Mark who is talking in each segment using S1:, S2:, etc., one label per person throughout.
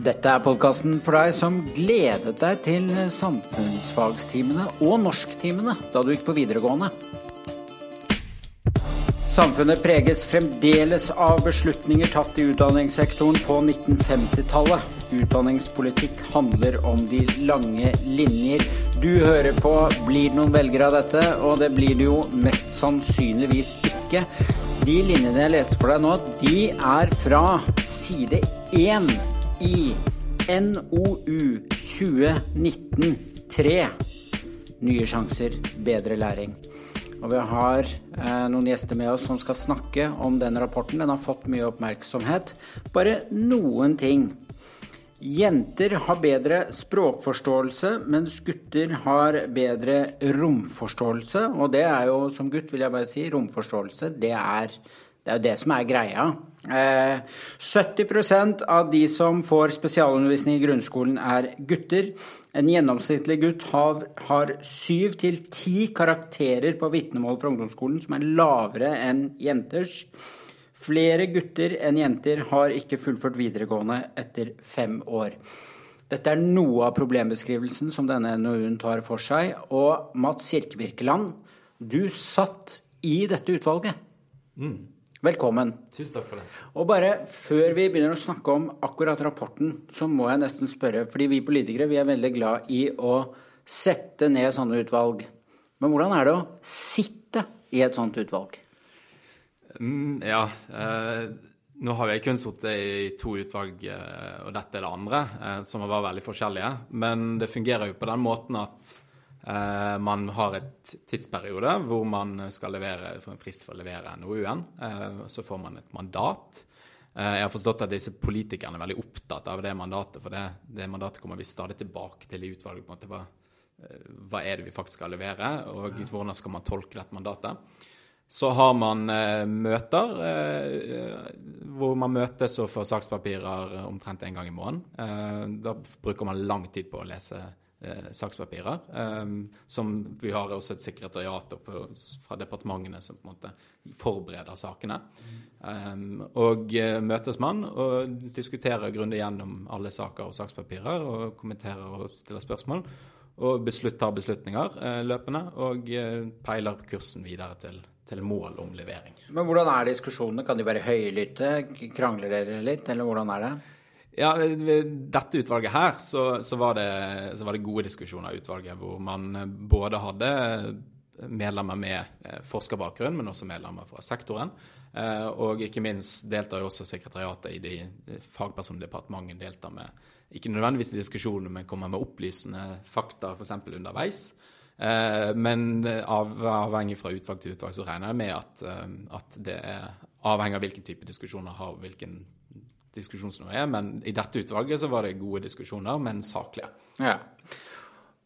S1: Dette er podkasten for deg som gledet deg til samfunnsfagstimene og norsktimene da du gikk på videregående. Samfunnet preges fremdeles av beslutninger tatt i utdanningssektoren på 1950-tallet. Utdanningspolitikk handler om de lange linjer. Du hører på Blir det noen velgere av dette? Og det blir det jo mest sannsynligvis ikke. De linjene jeg leste for deg nå, de er fra side 1 i NOU 2019-3 Nye sjanser, bedre læring. Og vi har eh, noen gjester med oss som skal snakke om den rapporten. Den har fått mye oppmerksomhet. Bare noen ting. Jenter har bedre språkforståelse, mens gutter har bedre romforståelse. Og det er jo, som gutt vil jeg bare si, romforståelse, det er det er jo det som er greia. Eh, 70% av de som får spesialundervisning i grunnskolen, er gutter. En gjennomsnittlig gutt har til ti karakterer på vitnemål fra ungdomsskolen, som er lavere enn jenters. Flere gutter enn jenter har ikke fullført videregående etter fem år. Dette er noe av problembeskrivelsen som denne NOU-en tar for seg. Og Mats Kirkebirkeland, du satt i dette utvalget. Mm. Velkommen.
S2: Tusen takk for det.
S1: Og bare før vi begynner å snakke om akkurat rapporten, så må jeg nesten spørre, fordi vi politikere vi er veldig glad i å sette ned sånne utvalg. Men hvordan er det å sitte i et sånt utvalg?
S2: Mm, ja, eh, nå har jeg kun sittet i to utvalg, eh, og dette er det andre, eh, som var veldig forskjellige. Men det fungerer jo på den måten at Uh, man har et tidsperiode hvor man skal levere, får en frist for å levere NOU-en. Uh, så får man et mandat. Uh, jeg har forstått at disse politikerne er veldig opptatt av det mandatet, for det, det mandatet kommer vi stadig tilbake til i utvalget. på en måte, hva, hva, er det vi faktisk skal levere, og hvordan skal man tolke dette mandatet. Så har man møter hvor man møtes og får sakspapirer omtrent en gang i måneden. da bruker man lang tid på å lese eh, sakspapirer. Um, som vi har også et sekretariat på, fra departementene som på en måte forbereder sakene. Um, og uh, møtes man og diskuterer grundig gjennom alle saker og sakspapirer og kommenterer og stiller spørsmål. Og beslutt, tar beslutninger eh, løpende og eh, peiler kursen videre til, til mål om levering.
S1: Men hvordan er diskusjonene? Kan de være høylytte? Krangler dere litt, eller hvordan er det?
S2: Ja, ved dette utvalget her så, så, var det, så, var det, gode diskusjoner i utvalget, hvor man både hadde medlemmer med eh, forskerbakgrunn, men også medlemmer fra sektoren. Eh, og ikke minst deltar jo også sekretariatet i de fagpersonene departementet deltar med ikke nødvendigvis i diskusjonene, men kommer med opplysende fakta f.eks. underveis. Eh, men avhengig fra utvalg til utvalg så regner jeg med at, at det er avhengig av hvilken type diskusjoner har hvilken diskusjonsnivå er. Men i dette utvalget så var det gode diskusjoner, men saklige.
S1: Ja.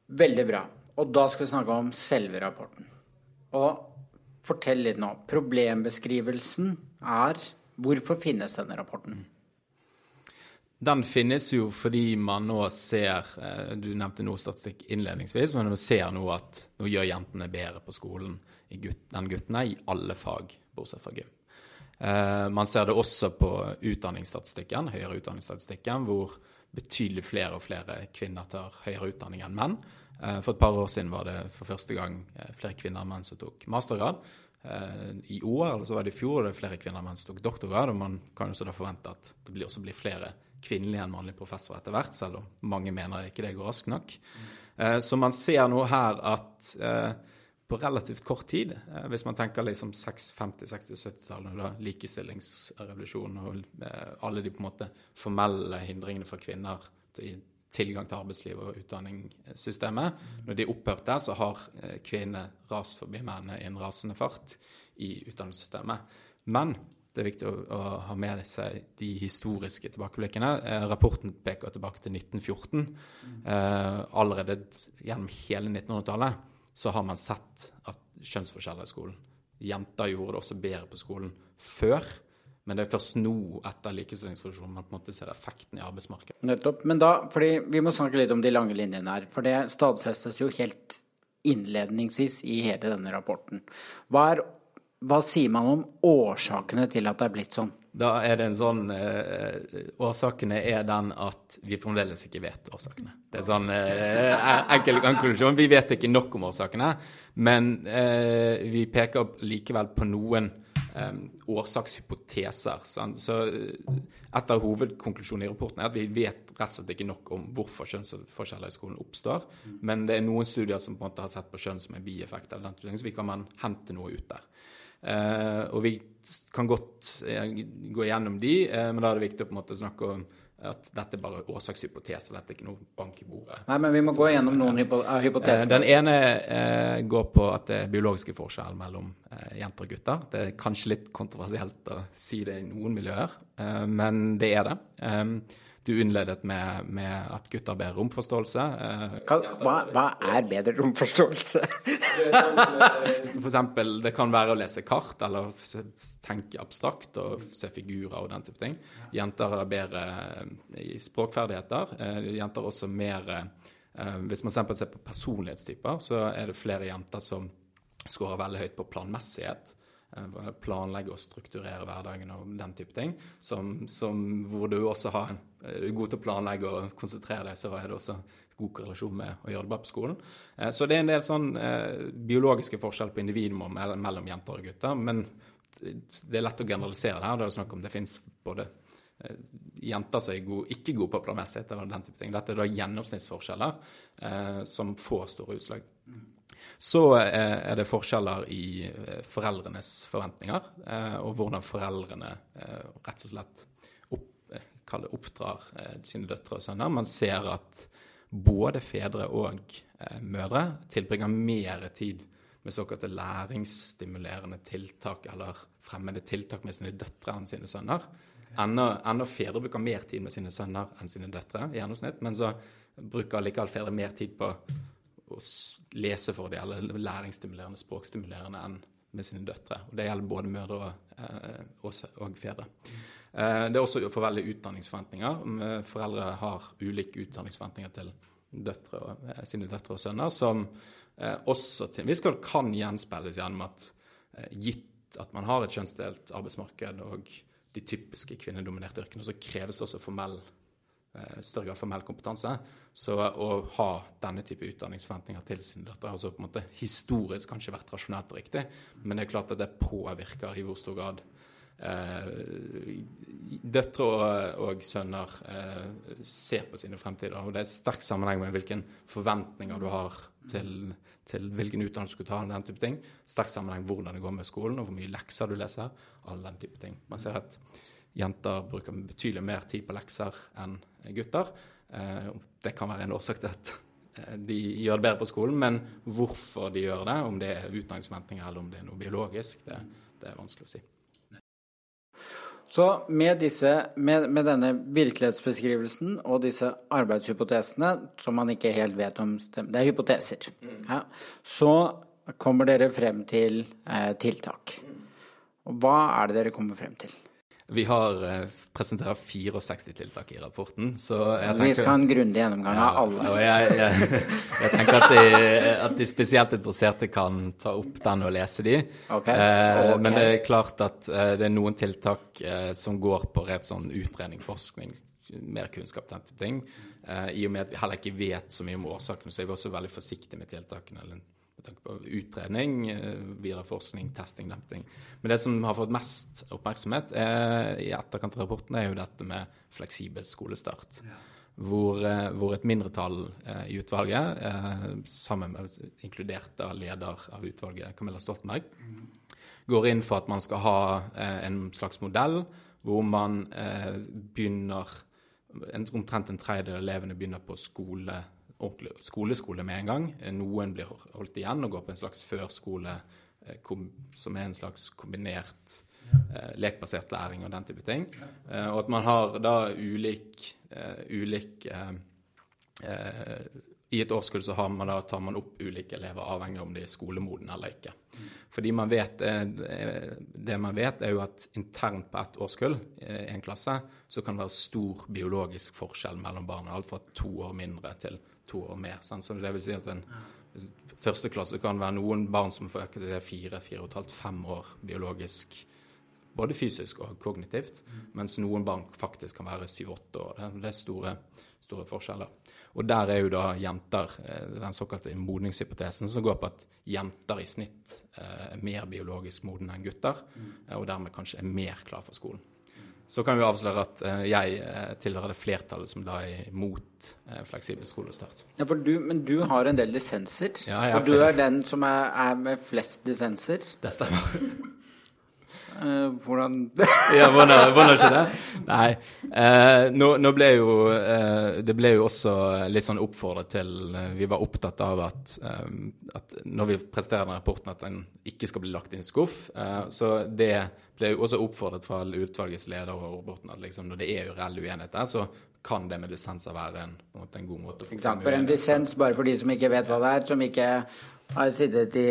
S1: Veldig bra. Og da skal vi snakke om selve rapporten. Og fortell litt nå. Problembeskrivelsen er Hvorfor finnes denne rapporten?
S2: Den finnes jo fordi man nå ser eh, Du nevnte noe statistikk innledningsvis, men man ser nå at nå gjør jentene bedre på skolen enn guttene i alle fag, bortsett fra gym. Eh, man ser det også på utdanningsstatistikken, høyere utdanningsstatistikken, hvor betydelig flere og flere kvinner tar høyere utdanning enn menn. Eh, for et par år siden var det for første gang eh, flere kvinner enn menn som tok mastergrad. I år, eller så var det i fjor, det flere kvinner enn menn som tok doktorgrad. Og man kan jo så da forvente at det blir også blir flere kvinnelige enn mannlige professorer etter hvert, selv om mange mener ikke det går raskt nok. Mm. Så man ser nå her at på relativt kort tid. Eh, hvis man tenker liksom 50-, 60-, 70-tallet, likestillingsrevolusjonen og eh, alle de på en måte formelle hindringene for kvinner til tilgang til arbeidsliv og utdanningssystemet. Når de opphørte, så har eh, kvinner rast forbi mennene i en rasende fart i utdanningssystemet. Men det er viktig å, å, ha med seg de historiske tilbakeblikkene. Eh, rapporten peker tilbake til 1914. Eh, allerede gjennom hele 1900-tallet så har man sett at kjønnsforskjeller i skolen. Jenter gjorde det også bedre på skolen før, men det er først nå, etter likestillingsrevolusjonen, man på en måte ser effekten i arbeidsmarkedet.
S1: Nettopp. Men da, fordi vi må snakke litt om de lange linjene her. For det stadfestes jo helt innledningsvis i hele denne rapporten. Hva, er, hva sier man om årsakene til at det er blitt sånn?
S2: Da er det en sånn eh, Årsakene er den at vi fremdeles ikke vet årsakene. Det er sånn eh, enkel konklusjon. Vi vet ikke nok om årsakene. Men eh, vi peker likevel på noen eh, årsakshypoteser. Sant? Så eh, et av hovedkonklusjonene i rapporten er at vi vet rett og slett ikke nok om hvorfor kjønnsforskjeller i skolen oppstår. Men det er noen studier som på en måte har sett på kjønn som en bieffekt så vi kan hente noe ut der. Uh, og vi kan godt uh, gå gjennom de, uh, men da er det viktig å på en måte snakke om at dette er bare årsakshypoteser, dette er ikke noe bank i bordet.
S1: Nei, men vi må gå gjennom noen hypo hypoteser.
S2: Den ene går på at det er biologiske forskjeller mellom jenter og gutter. Det er kanskje litt kontroversielt å si det i noen miljøer, men det er det. Um, du innledet med, med, at gutter bedre romforståelse.
S1: Hva, hva, er bedre romforståelse?
S2: For eksempel, det kan være å lese kart eller tenke abstrakt og se figurer og den type ting. Jenter har bedre språkferdigheter. Eh, jenter har også mer eh, Hvis man ser på personlighetstyper, så er det flere jenter som skårer veldig høyt på planmessighet. Eh, planlegge og strukturere hverdagen og den type ting. Som, som hvor du også har en, er god til å planlegge og konsentrere deg, så er det også god korrelasjon med å gjøre det bra på skolen. Eh, så det er en del sånn eh, biologiske forskjeller på individnivå mellom jenter og gutter. Men det er lett å generalisere det her. Det er snakk om det finnes både eh, jenter som er gode, ikke gode på planmessighet og den type ting. Dette er da gjennomsnittsforskjeller eh, som får store utslag. Så eh, er det forskjeller i eh, foreldrenes forventninger, eh, og hvordan foreldrene rett og slett opp, oppdrar sine døtre og sønner. Man ser at både fedre og mødre tilbringer mer tid med såkalte læringsstimulerende tiltak eller fremmede tiltak med sine døtre enn sine sønner. Enda, enda fedre bruker mer tid med sine sønner enn sine døtre i gjennomsnitt. Men så bruker likevel fedre mer tid på å lese for dem, eller læringsstimulerende, språkstimulerende, enn med sine døtre. Og Det gjelder både mødre og, eh, og, og fedre. Eh, det er også for veldig utdanningsforventninger. Foreldre har ulike utdanningsforventninger til døtre og, eh, sine døtre og sønner, som også til en viss grad kan gjenspeiles gjennom at gitt at man har et kjønnsdelt arbeidsmarked og de typiske kvinnedominerte yrkene, så kreves det også formell Eh, større grad formell kompetanse. Så å ha denne type utdanningsforventninger til sine døtre har altså på en måte historisk kanskje vært rasjonelt og riktig, men det er klart at det påvirker i hvor stor grad eh, døtre og, og sønner eh, ser på sine fremtider. Og det er sterk sammenheng med hvilke forventninger du har til, til hvilken utdannelse du skal ta, den type ting. Sterk sammenheng med hvordan det går med skolen, og hvor mye lekser du leser. All den type ting. Man ser at jenter bruker betydelig mer tid på lekser enn gutter. Eh, det kan være en årsak til at eh, de gjør det bedre på skolen, men hvorfor de gjør det, om det er utdanningsforventninger eller om det er noe biologisk, det, det er vanskelig å si.
S1: Så med, disse, med, med, denne virkelighetsbeskrivelsen og disse arbeidshypotesene, som man ikke helt vet om stemmer Det er hypoteser. Mm. Ja, så kommer dere frem til eh, tiltak. Og hva er det dere kommer frem til?
S2: Vi har presenterer presentert 64 tiltak i rapporten. så jeg
S1: tenker... Vi skal ha en grundig gjennomgang av alle.
S2: og jeg, jeg, jeg, tenker at de, at de, spesielt interesserte kan ta opp den og lese de. Okay. Eh, okay. Men det er klart at eh, det er noen tiltak eh, som går på rett sånn utredning, forskning, mer kunnskap, den type ting. Eh, I og med at vi heller ikke vet så mye om årsakene, så er vi også veldig forsiktige med tiltakene. eller tanke på utredning, eh, videre forskning, testing, demping. Men det som har fått mest oppmerksomhet er, i etterkant av rapporten, er jo dette med fleksibel skolestart. Ja. Hvor, eh, hvor, et mindretall eh, i utvalget, eh, sammen med inkludert av leder av utvalget, Camilla Stoltenberg, mm. går inn for at man skal ha eh, en slags modell hvor man eh, begynner Omtrent en tredjedel av elevene begynner på skole ordentlig skoleskole med en gang. Noen blir holdt igjen og går på en slags førskole eh, som er en slags kombinert eh, lekbasert læring og den type ting. Eh, og at man har da ulik, eh, ulik eh, eh, i et årskull så man da, tar man opp ulike elever, avhengig av om de er skolemodne eller ikke. Fordi man vet, Det man vet, er jo at internt på ett årskull i en klasse så kan det være stor biologisk forskjell mellom barna. Alt fra to år mindre til to år mer. Sant? Så det vil si at en første klasse kan være noen barn som får øke til fire, fire og et halvt, fem år biologisk både fysisk og kognitivt, mens noen barn faktisk kan være syv-åtte år. Det er store, store forskjeller. Og der er jo da jenter eh, den såkalte modningshypotesen, som går på at jenter i snitt eh, er mer biologisk modne enn gutter, eh, og dermed kanskje er mer klar for skolen. Så kan vi avsløre at jeg tilhører det flertallet som da er imot fleksibel skolestart.
S1: Ja, du, Men du har en del dissenser,
S2: ja,
S1: og du er den som er, er med flest dissenser?
S2: Det stemmer.
S1: Uh, hvordan
S2: Ja, hvordan ikke det? Nei. Uh, nå, nå, ble jo uh, Det ble jo også litt sånn oppfordret til Vi var opptatt av at, at når vi presterer den rapporten, at den ikke skal bli lagt i en skuff. så det ble jo også oppfordret fra utvalgets leder og rapporten at liksom, når det er jo reell uenighet der, så kan det med dissenser være en, en, en god måte
S1: å få For en dissens, bare for de som ikke vet hva det er, som ikke har sittet i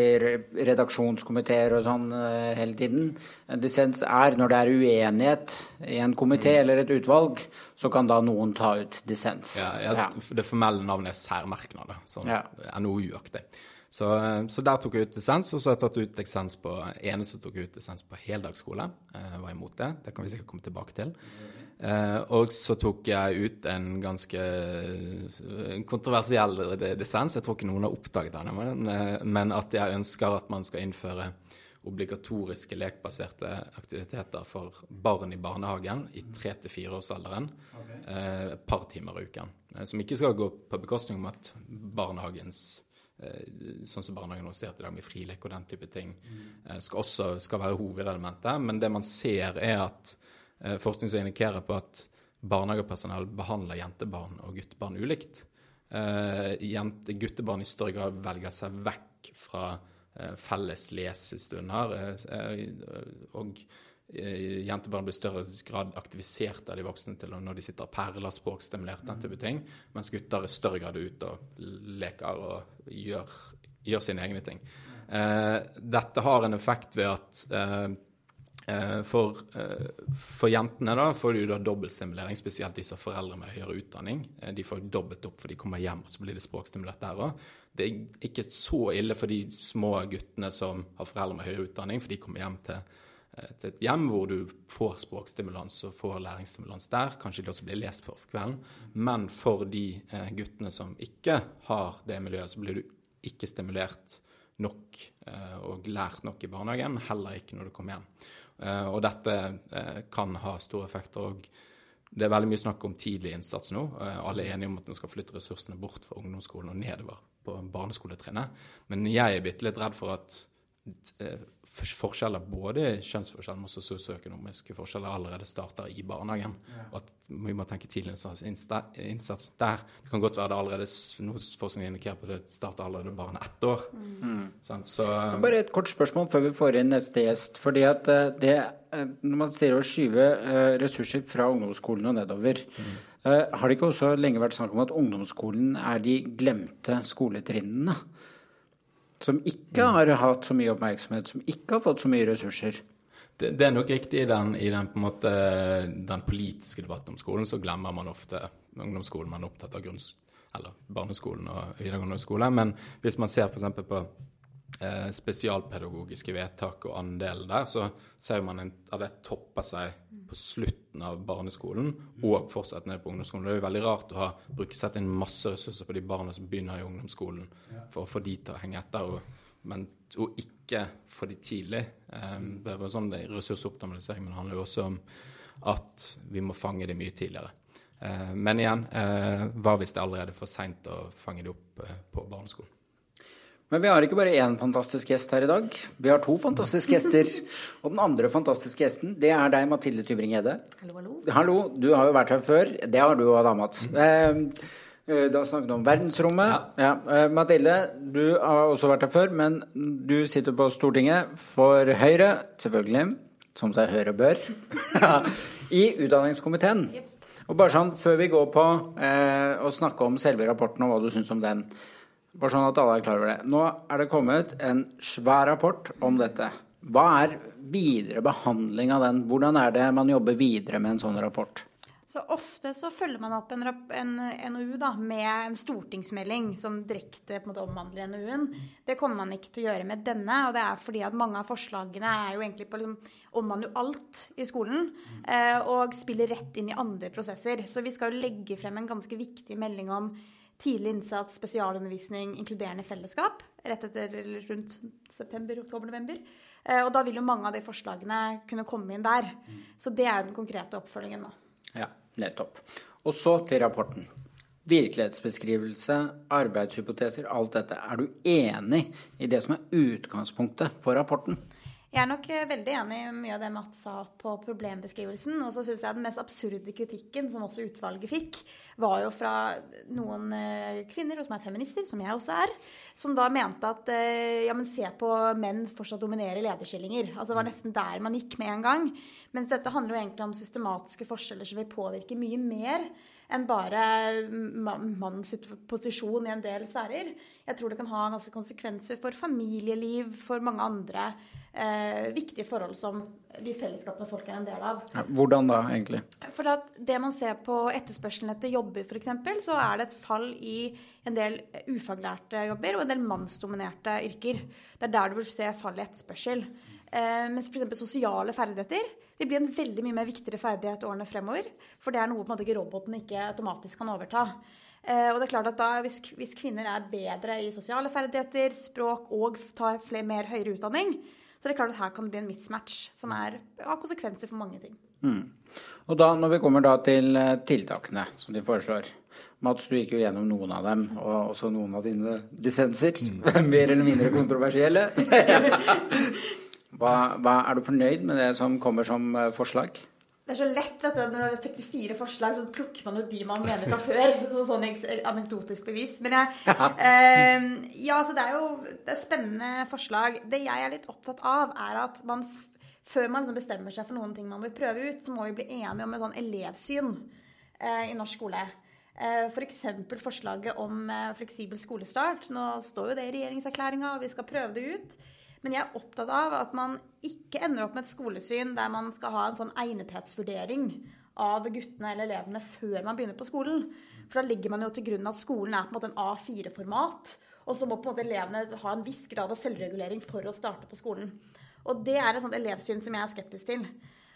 S1: redaksjonskomiteer og sånn uh, hele tiden. En dissens er når det er uenighet i en komité mm. eller et utvalg, så kan da noen ta ut dissens.
S2: Ja, ja, ja. Det formelle navnet er særmerknader, sånn ja. NOU-aktig. Så, eh, så, der tok jeg ut dissens, og så har jeg tatt ut dissens på eneste tok ut dissens på heldagsskole. Jeg var imot det. Det kan vi sikkert komme tilbake til. Eh, og så tok jeg ut en ganske eh, kontroversiell dissens. Jeg tror ikke noen har oppdaget den, men, eh, men at jeg ønsker at man skal innføre obligatoriske lekbaserte aktiviteter for barn i barnehagen i tre til fireårsalderen okay. eh, et par timer i uken. Som ikke skal gå på bekostning om at barnehagens sånn som barnehagen sett i dag med frilek og den type ting, mm. skal også skal være hovedelementet. Men det man ser, er at Eh, forskning som indikerer på at barnehagepersonell behandler jentebarn og guttebarn ulikt. Eh, jente, guttebarn i større grad velger seg vekk fra eh, felles lesestunder. og jentebarn blir i større grad aktivisert av de voksne til når de sitter og perler, språkstimulert, den type ting. Mens gutter i større grad er ute og leker og gjør, gjør sine egne ting. dette har en effekt ved at Eh, for, eh, for, jentene da, får du da dobbeltstimulering, spesielt disse foreldre med høyere utdanning. Eh, de får dobbelt opp for de kommer hjem, og så blir det språkstimulert der òg. Det er ikke så ille for de små guttene som har foreldre med høyere utdanning, for de kommer hjem til, til et hjem hvor du får språkstimulans og får læringsstimulans der. Kanskje de også blir lest for kvelden. Men for de guttene som ikke har det miljøet, så blir du ikke stimulert nok og lært nok i barnehagen, heller ikke når du kommer hjem. Eh, og dette eh, kan ha store effekter. òg. Det er veldig mye snakk om tidlig innsats nå. Eh, alle er enige om at man skal flytte ressursene bort fra ungdomsskolen og nedover på barneskoletrinnet. Men jeg er bitte litt redd for at forskjeller, både kjønnsforskjeller, men også sosioøkonomiske forskjeller, allerede starter i barnehagen. Og at vi må tenke tidlig innsats der. Det kan godt være det allerede noe forskning indikerer på at det starter allerede barnet ett år. Mm.
S1: Sånn, så, Bare et kort spørsmål før vi får inn neste gjest. fordi at eh, det, eh, Når man sier å skyve eh, ressurser fra ungdomsskolen og nedover, mm. har det ikke også lenge vært snakk om at ungdomsskolen er de glemte skoletrinnene? Som ikke har hatt så mye oppmerksomhet, som ikke har fått så mye ressurser.
S2: Det, det er nok riktig i, den, i den, måte, den, politiske debatten om skolen, så glemmer man ofte ungdomsskolen. Man er opptatt av eller barneskolen og videregående skole. Men hvis man ser f.eks. på eh, spesialpedagogiske vedtak og andelen der, så ser man at det topper seg på slutten av barneskolen og fortsatt ned på ungdomsskolen. Det er jo veldig rart å ha bruke sette inn masse ressurser på de barna som begynner i ungdomsskolen, for å få de til å henge etter, og, men, og ikke få de tidlig. Um, det er sånn det er ressursoptimalisering, men det handler jo også om at vi må fange det mye tidligere. Uh, men igjen, uh, hva hvis det er allerede for seint å fange det opp på barneskolen?
S1: Men vi har ikke bare én fantastisk gjest her i dag. Vi har to fantastiske gjester. Og den andre fantastiske gjesten, det er deg, Mathilde Tybring-Gjedde.
S3: Hallo, hallo.
S1: Hallo. Du har jo vært her før. Det har du òg, da, Mats. Mm. Eh, da snakket du om verdensrommet. Ja. Ja. Eh, Mathilde, du har også vært her før, men du sitter på Stortinget for Høyre, selvfølgelig, som seg høre bør, i utdanningskomiteen. Yep. Og bare sånn, Før vi går på eh, å snakke om selve rapporten og hva du syns om den. Bare sånn at alle er klar over det. Nå er det kommet en svær rapport om dette. Hva er videre behandling av den? Hvordan er det man jobber videre med en sånn rapport?
S3: Så ofte så følger man opp en, en NOU da, med en stortingsmelding som direkte på en måte omhandler NOU-en. Det kommer man ikke til å gjøre med denne. Og det er fordi at mange av forslagene er jo egentlig på liksom, omhandler jo alt i skolen. Eh, og spiller rett inn i andre prosesser. Så vi skal jo legge frem en ganske viktig melding om tidlig innsats, spesialundervisning, inkluderende fellesskap. Rett etter eller rundt september, oktober, november. Eh, og da vil jo mange av de forslagene kunne komme inn der. Så det er jo den konkrete oppfølgingen nå.
S1: Ja. Nettopp. Og så til rapporten. Virkelighetsbeskrivelse, arbeidshypoteser, alt dette. Er du enig i det som er utgangspunktet for rapporten?
S3: Jeg er nok eh, veldig enig i mye av det Mats sa på problembeskrivelsen. Og så syns jeg den mest absurde kritikken som også utvalget fikk, var jo fra noen eh, kvinner, som er feminister, som jeg også er, som da mente at eh, ja, men se på menn fortsatt dominere lederskillinger. Altså det var nesten der man gikk med en gang. Mens dette handler jo egentlig om systematiske forskjeller som vil påvirke mye mer enn bare mannens posisjon i en del sfærer. Jeg tror det kan ha ganske konsekvenser for familieliv, for mange andre eh, viktige forhold som de fellesskapene folk er en del av.
S1: Ja, hvordan da, egentlig?
S3: For at det man ser på etterspørselen etter jobber, f.eks., så er det et fall i en del ufaglærte jobber og en del mannsdominerte yrker. Det er der du vil se fall i etterspørsel. Eh, mens f.eks. sosiale ferdigheter vil bli en veldig mye mer viktigere ferdighet årene fremover. For det er noe på en måte ikke roboten ikke automatisk kan overta. Eh, og det er klart at da, hvis, hvis, kvinner er bedre i sosiale ferdigheter, språk og tar flere, mer høyere utdanning, så det er klart at her kan det bli en mismatch som er, har konsekvenser for mange ting.
S1: Mm. Og da, Når vi kommer da til eh, tiltakene som de foreslår Mats, du gikk jo gjennom noen av dem, og også noen av dine dissenser. Mm. Mer eller mindre kontroversielle. Hva, hva, er du fornøyd med det som kommer som eh, forslag?
S3: Det er så lett, vet du. Når det er 64 forslag, så plukker man jo de man mener fra før. Så sånn anekdotisk bevis. Men jeg eh, Ja, så det er jo det er spennende forslag. Det jeg er litt opptatt av, er at man før man liksom bestemmer seg for noen ting man vil prøve ut, så må vi bli enige om et sånn elevsyn eh, i norsk skole. Eh, F.eks. For forslaget om eh, fleksibel skolestart. Nå står jo det i regjeringserklæringa, og vi skal prøve det ut. Men jeg er opptatt av at man ikke ender opp med et skolesyn der man skal ha en sånn egnethetsvurdering av guttene eller elevene før man begynner på skolen. For da legger man jo til grunn at skolen er på en måte en A4-format. Og så må på en måte elevene ha en viss grad av selvregulering for å starte på skolen. Og det er et sånt elevsyn som jeg er skeptisk til.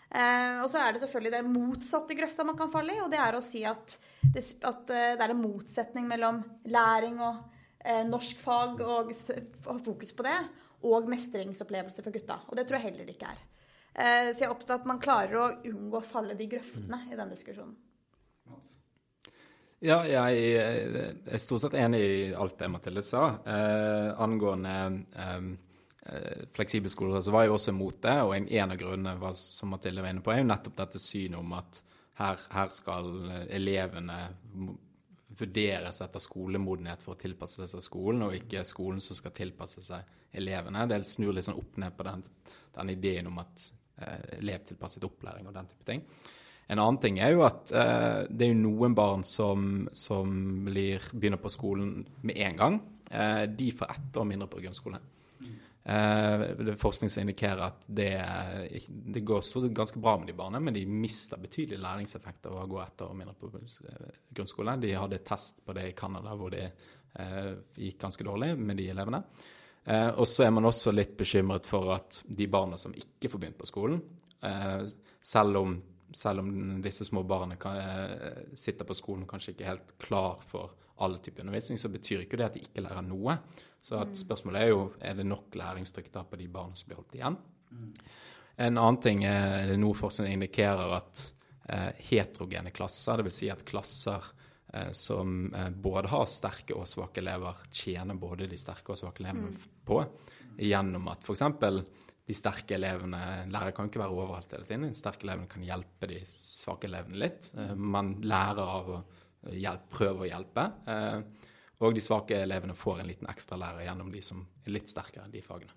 S3: Eh, og så er det selvfølgelig det motsatte grøfta man kan falle i, og det er å si at det, at eh, det er en motsetning mellom læring og eh, norskfag og fokus på det, og mestringsopplevelse for gutta. Og det tror jeg heller det ikke er. Eh, så jeg er opptatt av at man klarer å unngå å falle de grøftene i den diskusjonen.
S2: Ja, jeg er stort sett enig i alt det Mathilde sa. Eh, angående eh, eh, fleksible skoler, så var jeg også imot det. Og en, av grunnene var, som Mathilde var inne på, er jo nettopp dette synet om at her, her skal elevene vurderes etter skolemodenhet for å tilpasse seg skolen, og ikke skolen som skal tilpasse seg elevene. Det snur litt sånn opp ned på den, den ideen om at eh, elevtilpasset opplæring og den type ting. En annen ting er jo at eh, det er jo noen barn som, som blir, begynner på skolen med en gang. Eh, de får ett år mindre på grunnskole. Eh, forskning som indikerer at det, det går ganske bra med de barna, men de mister betydelige læringseffekter av å gå ett år mindre på grunnskole. De hadde test på det i Canada hvor det eh, gikk ganske dårlig med de elevene. Eh, og så er man også litt bekymret for at de barna som ikke får begynt på skolen, selv om, selv om disse små barna kan, sitter på skolen og kanskje ikke er helt klar for all type undervisning, så betyr ikke det at de ikke lærer noe. Så at spørsmålet er jo er det nok læringstrykk på de barna som blir holdt igjen. Mm. En annen ting er det noe forskning indikerer at eh, heterogene klasser, dvs. Si at klasser eh, som eh, både har sterke og svake elever, tjener både de sterke og svake elevene mm. på, gjennom at f.eks. de sterke elevene Lærere kan ikke være overalt hele tiden. De sterke elevene kan hjelpe de svake elevene litt. Eh, man lærer av å hjelpe, prøve å hjelpe. Eh, og de svake elevene får en liten ekstra lærer gjennom de som er litt sterkere enn de fagene.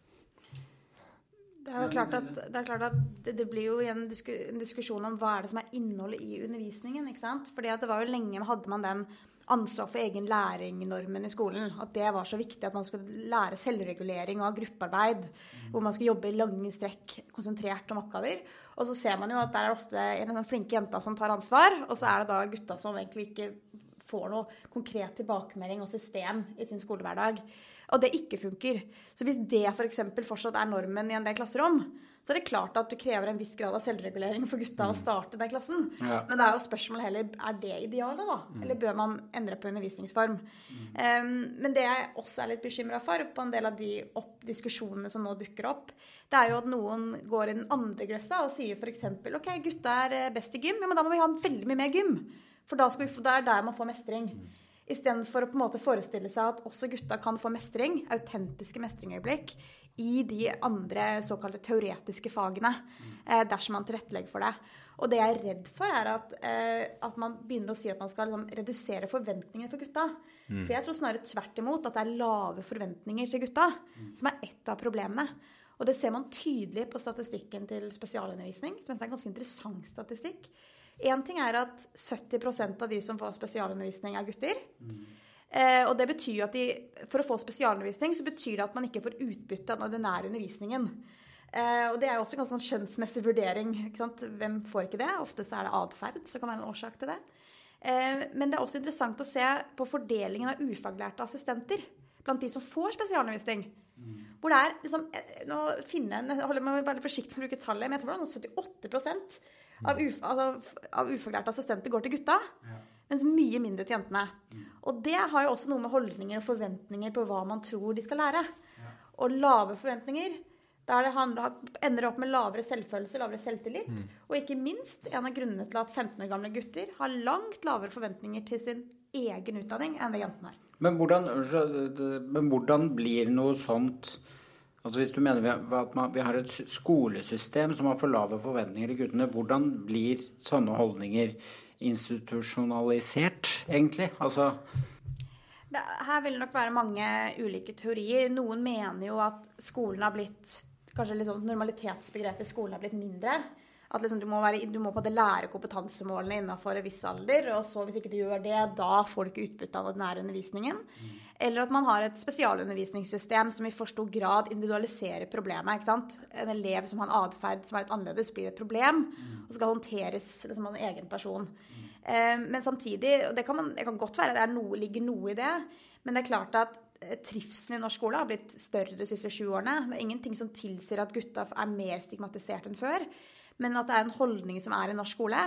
S3: Det er jo klart at, det, klart at det, det blir jo en, en, diskusjon om hva er det som er innholdet i undervisningen. ikke sant? Fordi at det var jo lenge hadde man den ansvar for egen læring-normen i skolen. At det var så viktig at man skulle lære selvregulering og ha gruppearbeid. Hvor man skulle jobbe i lange strekk konsentrert om oppgaver. Og så ser man jo at der er det ofte en sånn flinke jenta som tar ansvar, og så er det da gutta som egentlig ikke får noe konkret tilbakemelding og system i sin skolehverdag. Og det ikke funker. Så hvis det f.eks. For fortsatt er normen i en del klasserom, så er det klart at du krever en viss grad av selvregulering for gutta å starte den klassen. Ja. Men det er jo spørsmålet heller er det idealet, da? Mm. Eller bør man endre på undervisningsform? Mm. Um, men det jeg også er litt bekymra for på en del av de opp diskusjonene som nå dukker opp, det er jo at noen går i den andre grøfta og sier f.eks. OK, gutta er eh, best i gym, ja, men da må vi ha veldig mye mer gym. For da vi, det er der man får mestring. Istedenfor å på en måte forestille seg at også gutta kan få mestring, autentiske mestringøyeblikk, i de andre såkalte teoretiske fagene, eh, dersom man tilrettelegger for det. Og det jeg er redd for, er at, eh, at man begynner å si at man skal liksom, redusere forventningene for gutta. Mm. For jeg tror snarere tvert imot at det er lave forventninger til gutta mm. som er ett av problemene. Og det ser man tydelig på statistikken til spesialundervisning, som er en ganske interessant statistikk. Én ting er at 70% av de som får spesialundervisning, er gutter. Mm. Eh, og det betyr at de, For å få spesialundervisning så betyr det at man ikke får utbytte av den ordinære undervisningen. Eh, og Det er jo også en ganske sånn skjønnsmessig vurdering. Hvem får ikke det? Ofte så er det atferd som kan være en årsak til det. Eh, men det er også interessant å se på fordelingen av ufaglærte assistenter blant de som får spesialundervisning. Mm. Hvor det er liksom, nå finne, Jeg holder meg veldig forsiktig med å bruke tallet, men jeg tror det er 78 av, uf, altså, av ufaglærte assistenter går til gutta. Ja mens mye mindre til jentene. Mm. Og det har jo også noe med holdninger og forventninger på hva man tror de skal lære. Ja. Og lave forventninger der det handler, ender opp med lavere selvfølelse, lavere selvtillit. Mm. Og ikke minst en av grunnene til at 15 år gamle gutter har langt lavere forventninger til sin egen utdanning enn det jentene har.
S1: Men hvordan, men hvordan blir noe sånt Altså Hvis du mener at vi har et skolesystem som har for lave forventninger til guttene, hvordan blir sånne holdninger institusjonalisert, egentlig? Altså
S3: det, her vil det nok være mange ulike teorier. Noen mener jo at skolen har blitt Kanskje litt sånn normalitetsbegrepet i skolen har blitt mindre. At liksom du, må være, du må på det lære kompetansemålene innenfor en viss alder. Og så hvis ikke du gjør det, da får du ikke utbytte av den nære undervisningen. Mm. Eller at man har et spesialundervisningssystem som i for stor grad individualiserer problemet. ikke sant? En elev som har en atferd som er litt annerledes, blir et problem og skal håndteres liksom, av en egen person. Eh, men samtidig, og det kan, man, det kan godt være det noe, ligger noe i det, men det er klart at eh, trivselen i norsk skole har blitt større de siste sju årene. Det er ingenting som tilsier at gutta er mer stigmatisert enn før. Men at det er en holdning som er i norsk skole,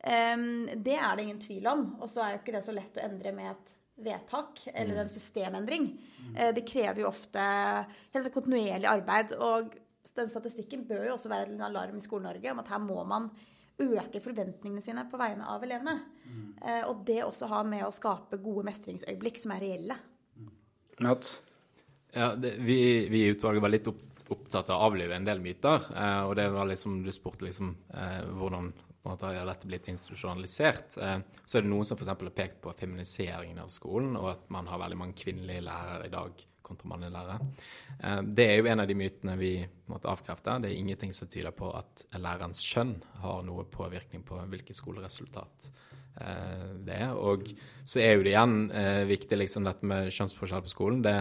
S3: eh, det er det ingen tvil om. Og så er jo ikke det så lett å endre med et vedtak eller en mm. systemendring. Eh, det krever jo ofte helt sånn kontinuerlig arbeid. Og den statistikken bør jo også være en alarm i Skole-Norge om at her må man øke forventningene sine på vegne av elevene. Mm. Og det også har med å skape gode mestringsøyeblikk som er reelle.
S2: Ja, det, vi, vi, i utvalget var litt opp, opptatt av å avlive en del myter. Eh, og det var liksom, du spurte liksom eh, hvordan måte har dette blitt institusjonalisert. Eh, så er det noen som f.eks. har pekt på feminiseringen av skolen, og at man har veldig mange kvinnelige lærere i dag kontra mannlige lærere. Eh, det er jo en av de mytene vi måtte avkrefte. Det er ingenting som tyder på at lærerens kjønn har noe påvirkning på hvilke skoleresultat eh, det er. Og så er jo det igjen viktig liksom dette med kjønnsforskjell på skolen. Det,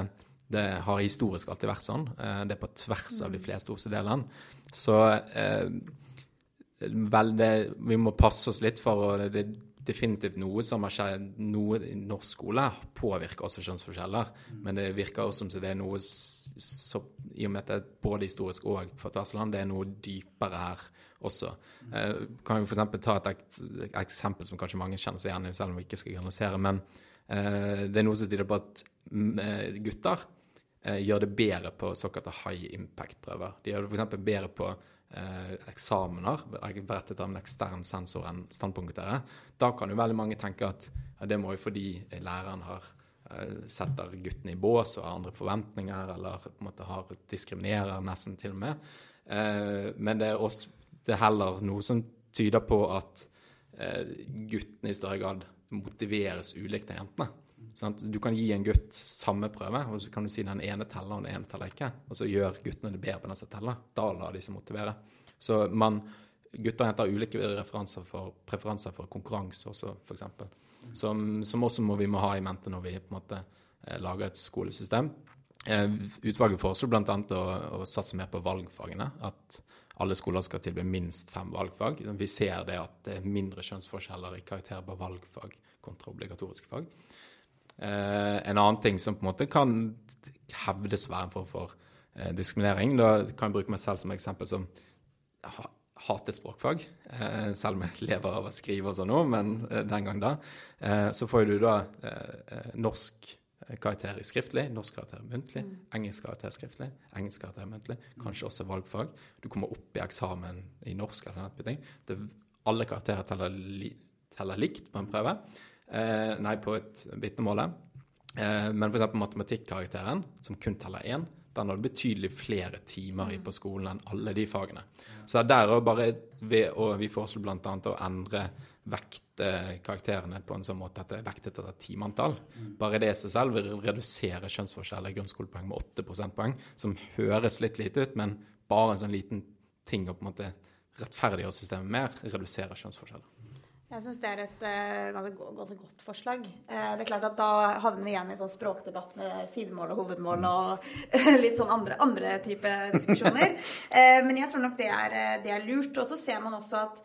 S2: det har historisk alltid vært sånn. Det er på tvers av de fleste OCD-land. Så vel, det, vi må passe oss litt for å det, er definitivt noe som har skjedd noe i norsk skole, påvirker også kjønnsforskjeller. Men det virker også som det er noe så, I og med at det er både historisk og for Tversland, det er noe dypere her også. Eh, kan vi f.eks. ta et, eksempel som kanskje mange kjenner seg igjen i, selv om vi ikke skal generalisere. Men eh, det er noe som tyder på at mm, eh, gutter eh, gjør det bedre på såkalte high impact-prøver. De gjør det f.eks. bedre på eh, eksamener berettet av en ekstern sensor enn standpunktere, da kan jo veldig mange tenke at ja, det må jo fordi læreren har eh, setter guttene i bås og har andre forventninger, eller på en måte har diskriminerer nesten til og med. Eh, men det er, også, det er heller noe som tyder på at eh, guttene i større grad motiveres ulikt av jentene. Sånn du kan gi en gutt samme prøve, og så kan du si den ene teller og den ene teller ikke. Og så gjør guttene det bedre på den som teller. Da lar de seg motivere. Så man gutter og jenter ulike for, preferanser for konkurranse også, f.eks. Som, som også må vi må ha i mente når vi på en måte eh, lager et skolesystem. Eh, utvalget foreslår bl.a. Å, å satse mer på valgfagene. At alle skoler skal tilby minst fem valgfag. Vi ser det at det er mindre kjønnsforskjeller i karakterer på valgfag kontra obligatoriske fag. Eh, en annen ting som på en måte kan hevdes å være en form for eh, diskriminering, da kan jeg bruke meg selv som eksempel som ha, hatet språkfag. Eh, selv om jeg lever av å skrive og sånn nå, men den gang da. Eh, så får du da norsk karakter i skriftlig, norsk karakter muntlig, mm. engelsk karakter skriftlig, engelsk karakter muntlig, kanskje også valgfag. Du kommer opp i eksamen i norsk eller noe sånt. Alle karakterer teller, li, teller, likt på en prøve. Eh, nei, på et vitnemål. Eh, men f.eks. matematikkarakteren, som kun teller én, den har betydelig flere timer i mm. på skolen enn alle de fagene. Så det er der òg bare ved, og Vi foreslo bl.a. å endre vekte karakterene på en sånn måte at det er vektet etter timeantall. Mm. Bare det i seg selv vil redusere kjønnsforskjeller i grunnskolepoeng med 8 prosentpoeng, som høres litt lite ut, men bare en sånn liten ting å på en måte rettferdiggjøre systemet mer, reduserer kjønnsforskjeller.
S3: Jeg syns det er et uh, ganske, godt forslag. Uh, det er klart at Da havner vi igjen i en sånn språkdebatt med sidemål og hovedmål og litt sånn andre, andre type diskusjoner. uh, men jeg tror nok det er, det er lurt. Og så ser man også at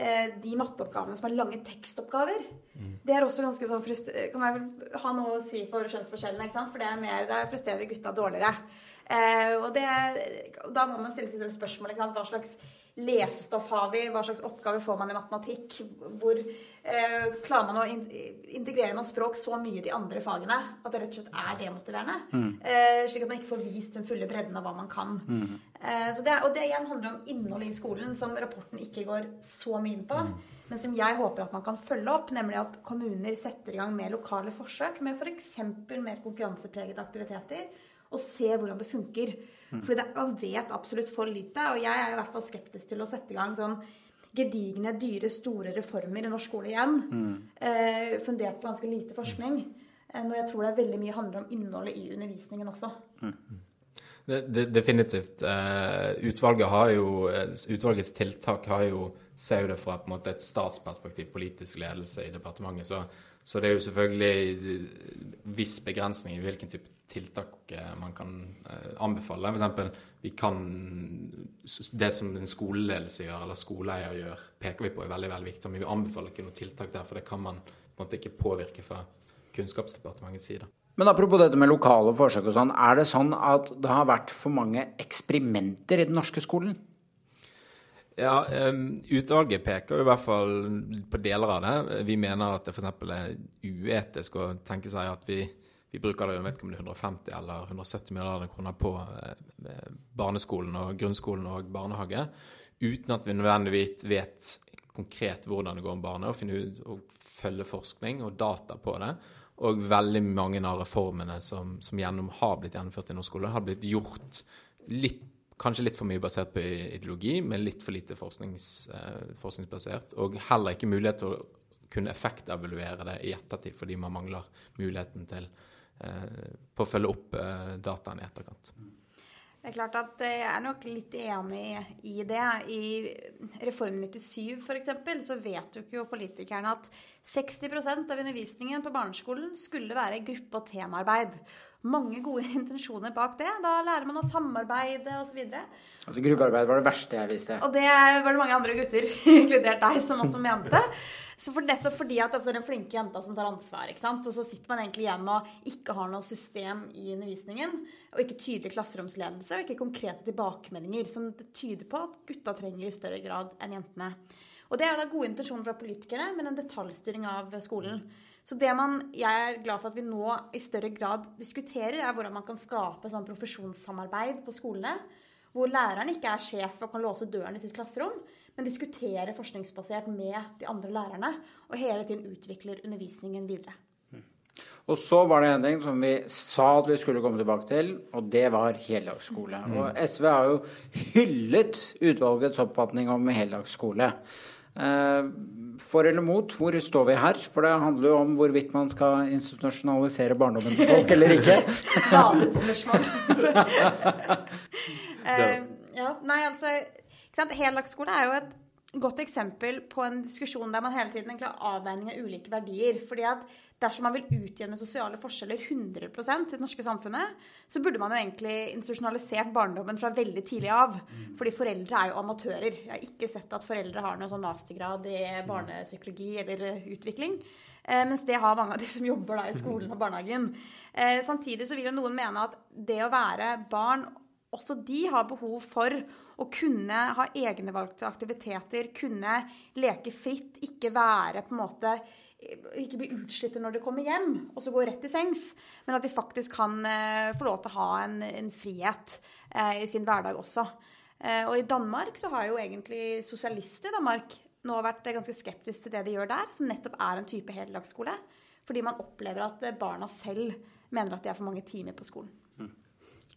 S3: Eh, de matteoppgavene som er lange tekstoppgaver, mm. det er også ganske sånn Kan jeg vel ha noe å si for kjønnsforskjellene, ikke sant? For det er mer Der presterer gutta dårligere. Eh, og det, da må man stille seg spørsmål spørsmålet hva slags lesestoff har vi? Hva slags oppgave får man i matematikk? Hvor eh, klarer man å in integrere man språk så mye i de andre fagene at det rett og slett er demotiverende? Mm. Eh, slik at man ikke får vist den fulle bredden av hva man kan. Mm. Eh, det, og det igjen handler om innholdet i skolen, som rapporten ikke går så mye inn på. Mm. Men som jeg håper at man kan følge opp, nemlig at kommuner setter i gang med lokale forsøk med f.eks. For mer konkurransepregede aktiviteter og se hvordan det funker. Mm. Fordi man vet absolutt for lite. Og jeg er i hvert fall skeptisk til å sette i gang sånn gedigne, dyre, store reformer i norsk skole igjen. Mm. Eh, fundert på ganske lite forskning. Eh, når jeg tror det er veldig mye handler om innholdet i undervisningen også. Mm.
S2: Det, det, definitivt. Uh, utvalget har jo, uh, utvalgets tiltak har jo, ser jo det fra måte, et statsperspektiv, politisk ledelse i departementet. Så, så, det er jo selvfølgelig viss begrensning i hvilken type tiltak eh, man kan eh, anbefale. F.eks. vi kan Det som en skoleledelse gjør, eller skoleeier gjør, peker vi på er veldig veldig viktig. Men vi anbefaler ikke noe tiltak der, for det kan man på en måte ikke påvirke fra Kunnskapsdepartementets side.
S1: Men apropos dette med lokale forsøk og sånn, er det sånn at det har vært for mange eksperimenter i den norske skolen?
S2: Ja, um, Utvalget peker i hvert fall på deler av det. Vi mener at det f.eks. er uetisk å tenke seg at vi vi bruker det, jeg vet ikke om det er 150 eller 170 milliarder kroner på eh, barneskolen og grunnskolen og barnehage, uten at vi nødvendigvis vet konkret hvordan det går med barnet, og finne ut og følge forskning og data på det. Og veldig mange av reformene som, som gjennom, har blitt gjennomført i norsk skole, har blitt gjort litt, kanskje litt for mye basert på ideologi, men litt for lite forsknings, eh, forskningsbasert. Og heller ikke mulighet til å kunne effektevaluere det i ettertid, fordi man mangler muligheten til på å følge opp eh, dataene i etterkant.
S3: Det er klart at Jeg er nok litt enig i det. I Reform 97 f.eks. så vedtok jo politikerne at 60% av undervisningen på barneskolen skulle være gruppe- og temaarbeid. Mange gode intensjoner bak det. Da lærer man å samarbeide osv.
S1: Altså Gruppearbeid var det verste jeg visste.
S3: Og det var det mange andre gutter, inkludert deg, som også mente. Så for nettopp fordi at det er den flinke jenta som tar ansvar. ikke sant? Og så sitter man egentlig igjen og ikke har noe system i undervisningen. Og ikke tydelig klasseromsledelse og ikke konkrete tilbakemeldinger som tyder på at gutta trenger i større grad enn jentene. Og det er jo da gode intensjoner fra politikerne, men en detaljstyring av skolen. Så det man, jeg er glad for at vi nå i større grad diskuterer, er hvordan man kan skape sånn profesjonssamarbeid på skolene. Hvor læreren ikke er sjef og kan låse døren i sitt klasserom, men diskuterer forskningsbasert med de andre lærerne. Og hele tiden utvikler undervisningen videre.
S1: Og så var det en ting som vi sa at vi skulle komme tilbake til, og det var heldagsskole. Mm. Og SV har jo hyllet utvalgets oppfatning om heldagsskole. Eh, for eller mot, hvor står vi her? For det handler jo om hvorvidt man skal institusjonalisere barndommen til folk eller ikke.
S3: annet spørsmål. uh, ja, nei, altså Heldagsskole er jo et godt eksempel på en diskusjon der man hele tiden egentlig har avveining av ulike verdier. fordi at dersom man vil utjevne sosiale forskjeller 100% i det norske samfunnet, så burde man jo egentlig institusjonalisert barndommen fra veldig tidlig av. Fordi foreldre er jo amatører. Jeg har ikke sett at foreldre har noen sånn mastergrad i barnepsykologi eller utvikling. Eh, mens det har mange av de som jobber da i skolen og barnehagen. Eh, samtidig så vil jo noen mene at det å være barn også de har behov for å kunne ha egne valgte aktiviteter, kunne leke fritt, ikke være på en måte ikke blir utslitte når de kommer hjem og så går rett til sengs, men at de faktisk kan eh, få lov til å ha en, en frihet eh, i sin hverdag også. Eh, og i Danmark så har jo egentlig sosialister i Danmark nå vært ganske skeptiske til det de gjør der, som nettopp er en type heldagsskole. Fordi man opplever at barna selv mener at de har for mange timer på skolen.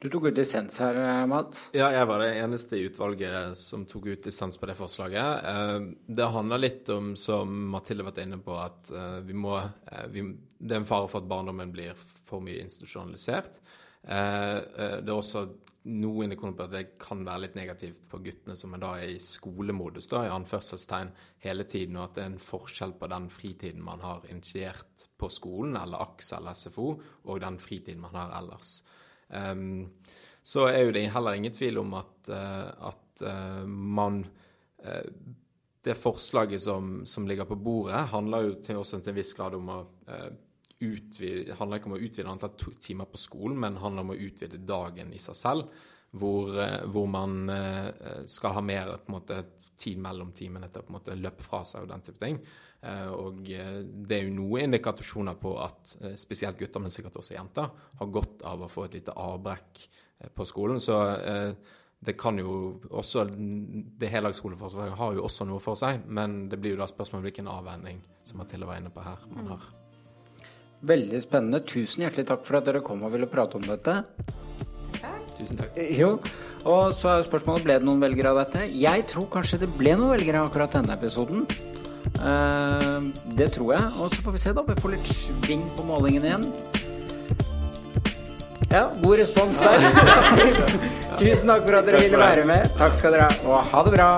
S1: Du tok ut dissens her, eh, Mats?
S2: Ja, jeg var det eneste i utvalget som tok ut dissens på det forslaget. Eh, det handler litt om, som Mathilde har vært inne på, at eh, vi må vi, Det er en fare for at barndommen blir for mye institusjonalisert. Det er også noe indikasjoner på at det kan være litt negativt på guttene som er da i skolemodus, da, i anførselstegn, hele tiden, og at det er en forskjell på den fritiden man har initiert på skolen, eller AKS eller SFO, og den fritiden man har ellers. Um, så er jo det heller ingen tvil om at, uh, at uh, man uh, Det forslaget som, som, ligger på bordet, handler jo til, også til en viss grad om å utvide handler ikke om å utvide antall timer på skolen, men handler om å utvide dagen i seg selv. Hvor, hvor man skal ha mer måte, tid mellom timene til å løpe fra seg og den type ting. Eh, og eh, det er jo noen indikasjoner på at eh, spesielt gutter, men sikkert også jenter, har godt av å få et lite avbrekk på skolen. Så det kan jo også Det heldagsskoleforslaget har jo også noe for seg, men det blir jo da spørsmål hvilken avvenning som Mathilde var inne på her, man har.
S1: Veldig spennende. Tusen hjertelig takk for at dere kom og ville prate om dette.
S2: Tusen takk.
S1: Jo, og så er spørsmålet ble det noen velgere av dette. Jeg tror kanskje det ble noen velgere av akkurat denne episoden. Uh, det tror jeg. Og så får vi se, da. Vi får litt sving på målingen igjen. Ja, god respons der. Tusen takk for at dere ville være med. Takk skal dere ha, og ha det bra.